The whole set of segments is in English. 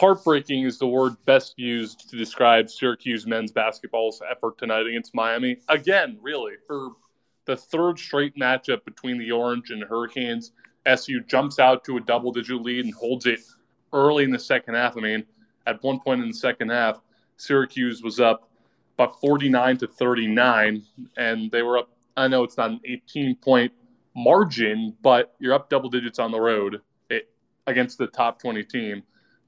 heartbreaking is the word best used to describe Syracuse men's basketball's effort tonight against Miami. Again, really, for the third straight matchup between the Orange and Hurricanes, SU jumps out to a double digit lead and holds it early in the second half. I mean, at one point in the second half, Syracuse was up about 49 to 39, and they were up. I know it's not an 18 point margin, but you're up double digits on the road it, against the top 20 team.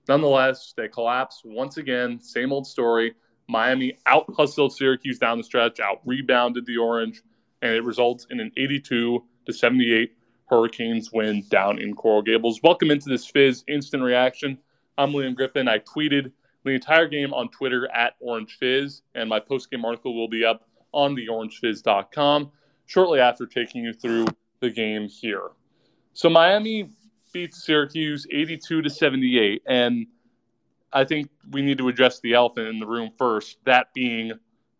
Nonetheless, they collapse once again. Same old story. Miami out hustled Syracuse down the stretch, out rebounded the Orange, and it results in an 82 to 78 Hurricanes win down in Coral Gables. Welcome into this Fizz instant reaction. I'm Liam Griffin. I tweeted the entire game on Twitter at Orange Fizz, and my post game article will be up on the orangefizz.com shortly after taking you through the game here. So Miami beats Syracuse 82 to 78, and I think we need to address the elephant in the room first, that being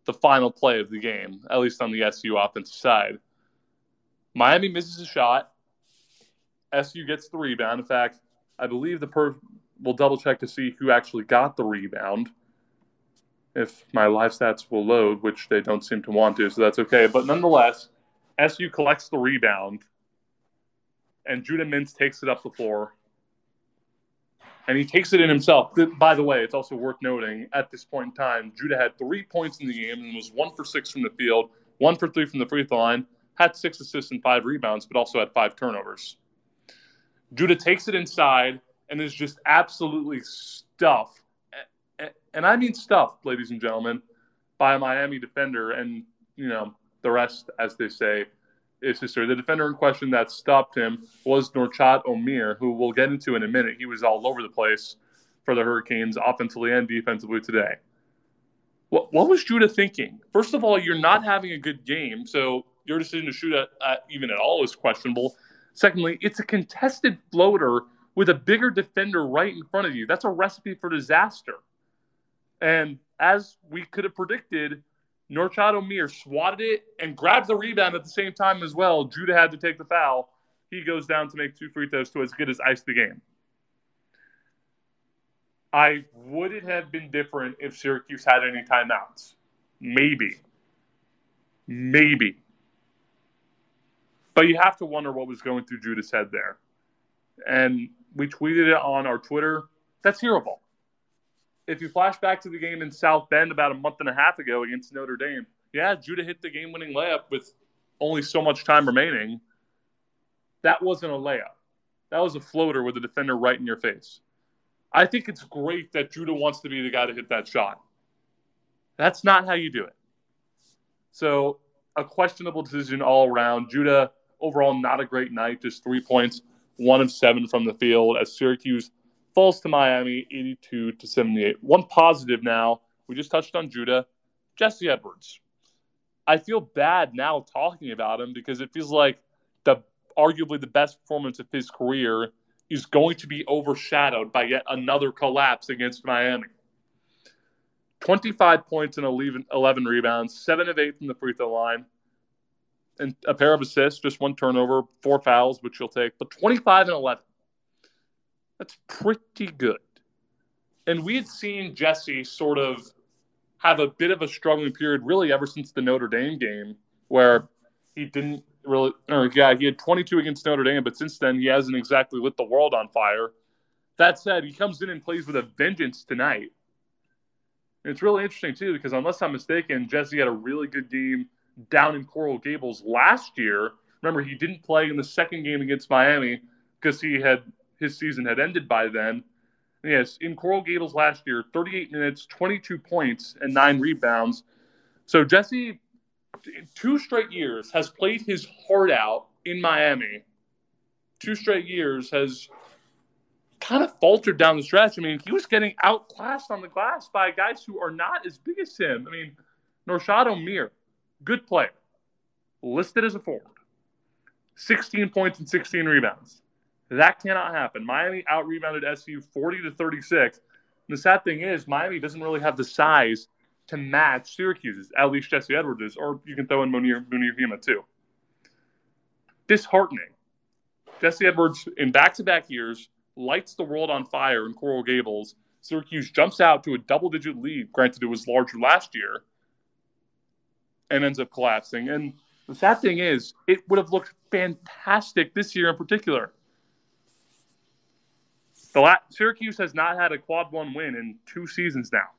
the final play of the game, at least on the SU offensive side. Miami misses a shot. SU gets the rebound. In fact, I believe the per we'll double check to see who actually got the rebound. If my live stats will load, which they don't seem to want to, so that's okay. But nonetheless, SU collects the rebound, and Judah Mintz takes it up the floor. And he takes it in himself. By the way, it's also worth noting at this point in time, Judah had three points in the game and was one for six from the field, one for three from the free throw line, had six assists and five rebounds, but also had five turnovers. Judah takes it inside and is just absolutely stuffed. And I mean stuffed, ladies and gentlemen, by a Miami defender. And, you know, the rest, as they say, is history. The defender in question that stopped him was Norchad Omier, who we'll get into in a minute. He was all over the place for the Hurricanes, offensively and defensively today. What, what was Judah thinking? First of all, you're not having a good game, so your decision to shoot at even at all is questionable. Secondly, it's a contested floater with a bigger defender right in front of you. That's a recipe for disaster. And as we could have predicted, Norchad Omier swatted it and grabbed the rebound at the same time as well. Judah had to take the foul. He goes down to make two free throws to as good as ice the game. I would it have been different if Syracuse had any timeouts? Maybe. Maybe. But you have to wonder what was going through Judah's head there. And we tweeted it on our Twitter. That's hearable. If you flash back to the game in South Bend about a month and a half ago against Notre Dame, yeah, Judah hit the game winning layup with only so much time remaining. That wasn't a layup. That was a floater with a defender right in your face. I think it's great that Judah wants to be the guy to hit that shot. That's not how you do it. So, a questionable decision all around. Judah, overall, not a great night, just three points one of seven from the field as Syracuse falls to Miami 82 to 78. One positive now, we just touched on Judah, Jesse Edwards. I feel bad now talking about him because it feels like the arguably the best performance of his career is going to be overshadowed by yet another collapse against Miami. 25 points and 11, 11 rebounds, 7 of 8 from the free throw line, and a pair of assists, just one turnover, four fouls, which you'll take, but 25 and 11. That's pretty good. And we had seen Jesse sort of have a bit of a struggling period, really, ever since the Notre Dame game, where he didn't really, or yeah, he had 22 against Notre Dame, but since then he hasn't exactly lit the world on fire. That said, he comes in and plays with a vengeance tonight. And it's really interesting, too, because unless I'm mistaken, Jesse had a really good game down in Coral Gables last year. Remember, he didn't play in the second game against Miami because he had his season had ended by then. Yes, in Coral Gables last year, 38 minutes, 22 points, and nine rebounds. So Jesse, two straight years, has played his heart out in Miami. Two straight years has kind of faltered down the stretch. I mean, he was getting outclassed on the glass by guys who are not as big as him. I mean, Norchad Omier, good player, listed as a forward, 16 points and 16 rebounds. That cannot happen. Miami out rebounded SU 40 to 36. And the sad thing is, Miami doesn't really have the size to match Syracuse's, at least Jesse Edwards is, or you can throw in Mounir, Mounir too. Disheartening. Jesse Edwards, in back to back years, lights the world on fire in Coral Gables, Syracuse jumps out to a double digit lead. Granted, it was larger last year and ends up collapsing. And the sad thing is, it would have looked fantastic this year in particular. The La- Syracuse has not had a quad one win in two seasons now.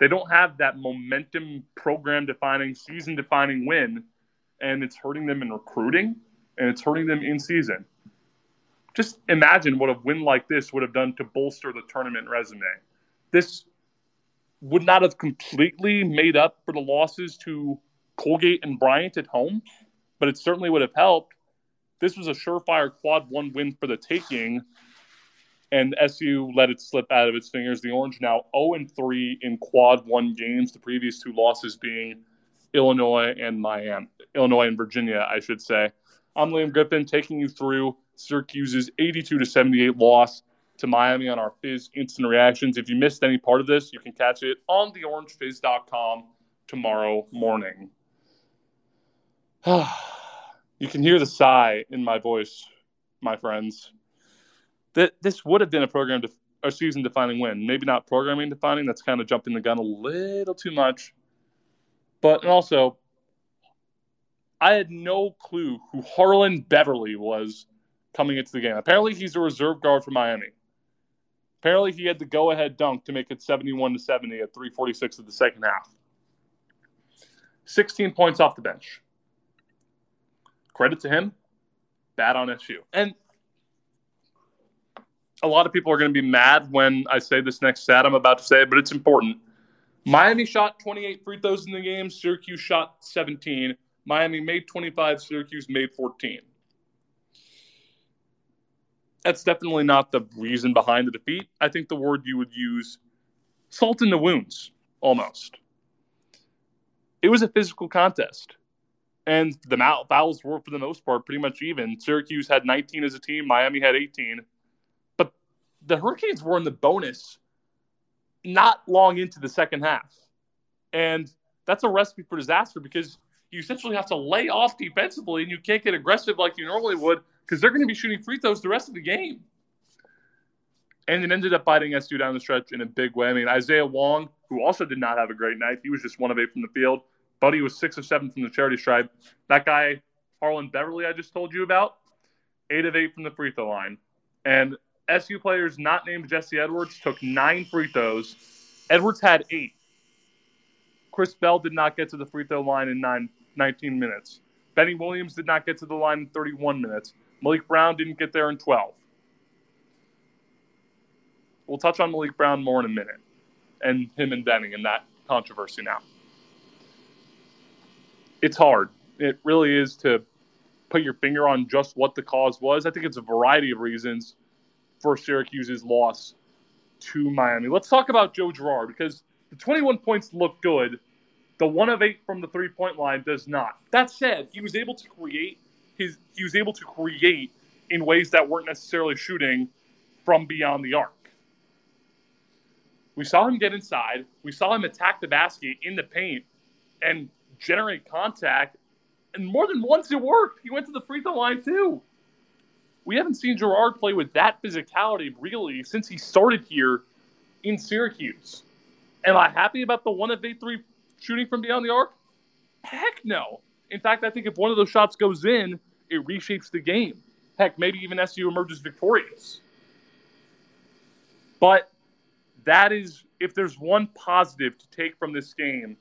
They don't have that momentum, program defining, season defining win, and it's hurting them in recruiting and it's hurting them in season. Just imagine what a win like this would have done to bolster the tournament resume. This would not have completely made up for the losses to Colgate and Bryant at home, but it certainly would have helped. This was a surefire quad one win for the taking, and SU let it slip out of its fingers. The Orange now 0 3 in quad one games, the previous two losses being Illinois and Miami, Illinois and Virginia, I should say. I'm Liam Griffin taking you through Syracuse's 82 to 78 loss to Miami on our Fizz instant reactions. If you missed any part of this, you can catch it on the theorangefizz.com tomorrow morning. you can hear the sigh in my voice, my friends. That this would have been a program to a season defining win. Maybe not programming defining. That's kind of jumping the gun a little too much. But also, I had no clue who Harlond Beverly was coming into the game. Apparently, he's a reserve guard for Miami. Apparently, he had the go-ahead dunk to make it 71 to 70 at 3:46 of the second half. 16 points off the bench. Credit to him. Bad on SU. And a lot of people are going to be mad when I say this next stat I'm about to say, but it's important. Miami shot 28 free throws in the game. Syracuse shot 17. Miami made 25. Syracuse made 14 that's definitely not the reason behind the defeat. I think the word you would use salt in the wounds almost. It was a physical contest. And the fouls were, for the most part, pretty much even. Syracuse had 19 as a team, Miami had 18. The Hurricanes were in the bonus not long into the second half. And that's a recipe for disaster because you essentially have to lay off defensively and you can't get aggressive like you normally would because they're going to be shooting free throws the rest of the game. And it ended up biting SU down the stretch in a big way. I mean, Isaiah Wong, who also did not have a great night, he was just one of eight from the field. Buddy was six of seven from the charity stripe. That guy, Harlond Beverly, I just told you about, eight of eight from the free throw line. And SU players not named Jesse Edwards took nine free throws. Edwards had eight. Chris Bell did not get to the free throw line in nine, 19 minutes. Benny Williams did not get to the line in 31 minutes. Maliq Brown didn't get there in 12. We'll touch on Maliq Brown more in a minute and him and Benny and that controversy now. It's hard. It really is to put your finger on just what the cause was. I think it's a variety of reasons for Syracuse's loss to Miami. Let's talk about Joe Girard because the 21 points look good. The one of eight from the three point line does not. That said, he was able to create his he was able to create in ways that weren't necessarily shooting from beyond the arc. We saw him get inside. We saw him attack the basket in the paint and generate contact. And more than once it worked. He went to the free throw line too. We haven't seen Girard play with that physicality really since he started here in Syracuse. Am I happy about the one of eight three shooting from beyond the arc? Heck no. In fact, I think if one of those shots goes in, it reshapes the game. Heck, maybe even SU emerges victorious. But that is, if there's one positive to take from this game,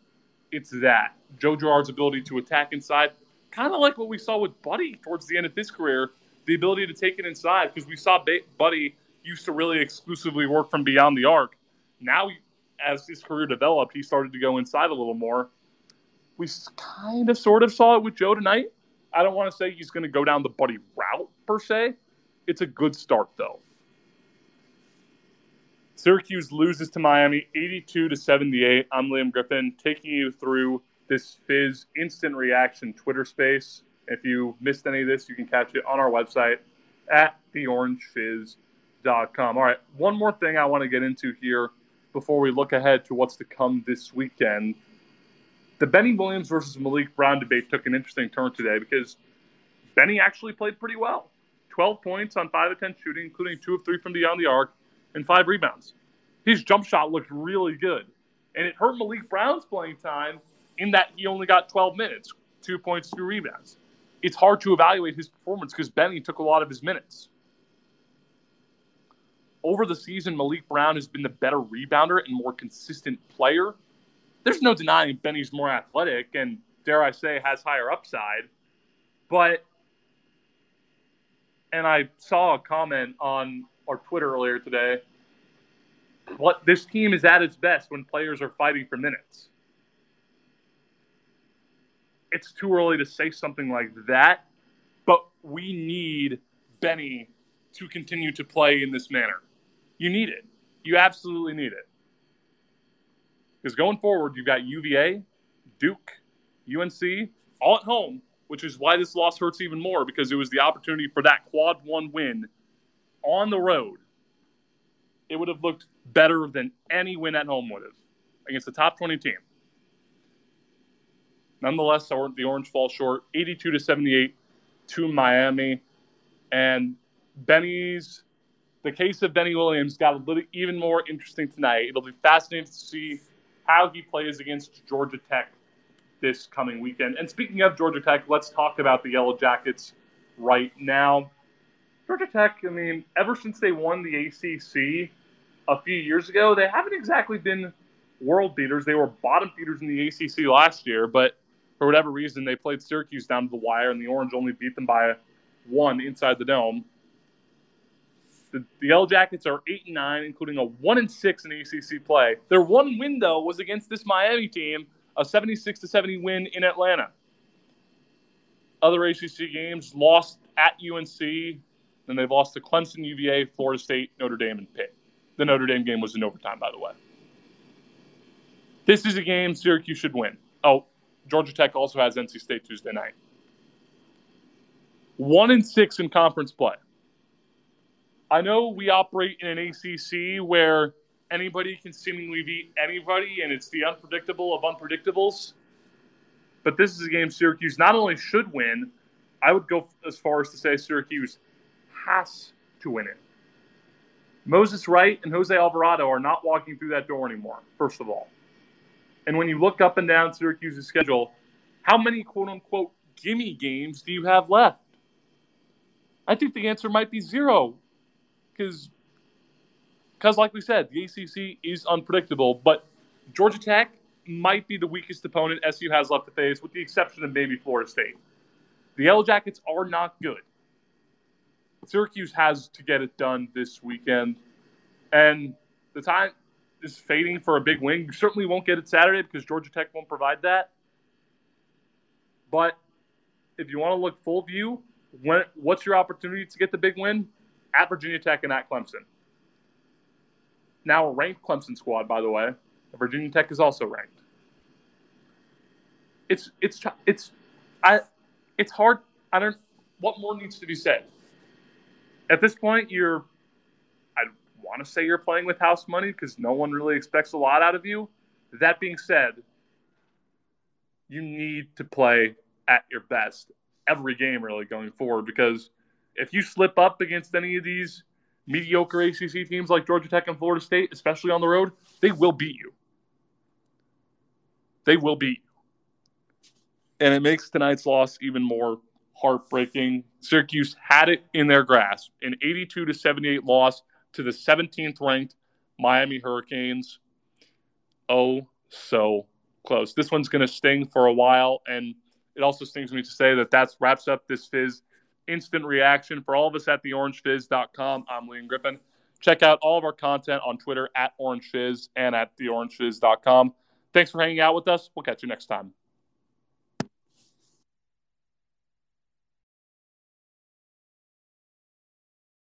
it's that Joe Girard's ability to attack inside, kind of like what we saw with Buddy towards the end of his career, the ability to take it inside, because we saw Buddy used to really exclusively work from beyond the arc. Now, as his career developed, he started to go inside a little more. We kind of sort of saw it with Joe tonight. I don't want to say he's going to go down the Buddy route per se. It's a good start, though. Syracuse loses to Miami 82 to 78. I'm Liam Griffin taking you through this Fizz instant reaction Twitter space. If you missed any of this, you can catch it on our website at theorangefizz.com. All right, one more thing I want to get into here before we look ahead to what's to come this weekend the Benny Williams versus Maliq Brown debate took an interesting turn today because Benny actually played pretty well. 12 points on 5 of 10 shooting, including 2 of 3 from beyond the arc, and 5 rebounds. his jump shot looked really good. And it hurt Maliq Brown's playing time in that he only got 12 minutes, two points, two rebounds. It's hard to evaluate his performance because Benny took a lot of his minutes. Over the season, Maliq Brown has been the better rebounder and more consistent player. There's no denying Benny's more athletic and, dare I say, has higher upside. But, and I saw a comment on our Twitter earlier today what this team is at its best when players are fighting for minutes. It's too early to say something like that, but we need Benny to continue to play in this manner. You need it. You absolutely need it. Because going forward, you've got UVA, Duke, UNC, all at home, which is why this loss hurts even more because it was the opportunity for that quad one win on the road. It would have looked better than any win at home would have against the top 20 team. Nonetheless, the Orange fall short 82 to 78 to Miami. And Benny's, the case of Benny Williams got a little even more interesting tonight. It'll be fascinating to see how he plays against Georgia Tech this coming weekend. And speaking of Georgia Tech, let's talk about the Yellow Jackets right now. Georgia Tech, I mean, ever since they won the ACC, a few years ago, they haven't exactly been world beaters. They were bottom feeders in the ACC last year, but for whatever reason, they played Syracuse down to the wire, and the Orange only beat them by one inside the dome. The, the Yellow Jackets are eight and nine, including a one and six in ACC play. Their one win though was against this Miami team, a seventy-six to seventy win in Atlanta. Other ACC games lost at UNC, and they've lost to Clemson, UVA, Florida State, Notre Dame, and Pitt. The Notre Dame game was in overtime, by the way. This is a game Syracuse should win. Oh, Georgia Tech also has NC State Tuesday night. One and six in conference play. I know we operate in an ACC where anybody can seemingly beat anybody, and it's the unpredictable of unpredictables. But this is a game Syracuse not only should win, I would go as far as to say Syracuse has to win it. Moses Wright and Jose Alvarado are not walking through that door anymore, first of all. And when you look up and down Syracuse's schedule, how many quote unquote gimme games do you have left? I think the answer might be zero. Because, because like we said, the ACC is unpredictable, but Georgia Tech might be the weakest opponent SU has left to face, with the exception of maybe Florida State. The Yellow Jackets are not good. Syracuse has to get it done this weekend. And the time is fading for a big win. You certainly won't get it Saturday because Georgia Tech won't provide that. But if you want to look full view, when, what's your opportunity to get the big win? At Virginia Tech and at Clemson. Now a ranked Clemson squad, by the way. Virginia Tech is also ranked. It's it's it's I it's hard. I don't. What more needs to be said? at this point, you're, want to say you're playing with house money because no one really expects a lot out of you. That being said, you need to play at your best every game, really, going forward. Because if you slip up against any of these mediocre ACC teams like Georgia Tech and Florida State, especially on the road, they will beat you. They will beat you. And it makes tonight's loss even more heartbreaking. Syracuse had it in their grasp. An 82 to 78 loss to the 17th ranked Miami Hurricanes. Oh, so close. This one's going to sting for a while, and it also stings me to say that that wraps up this Fizz instant reaction. For all of us at theorangefizz.com, I'm Liam Griffin. Check out all of our content on Twitter at orangefizz and at theorangefizz.com. Thanks for hanging out with us. We'll catch you next time.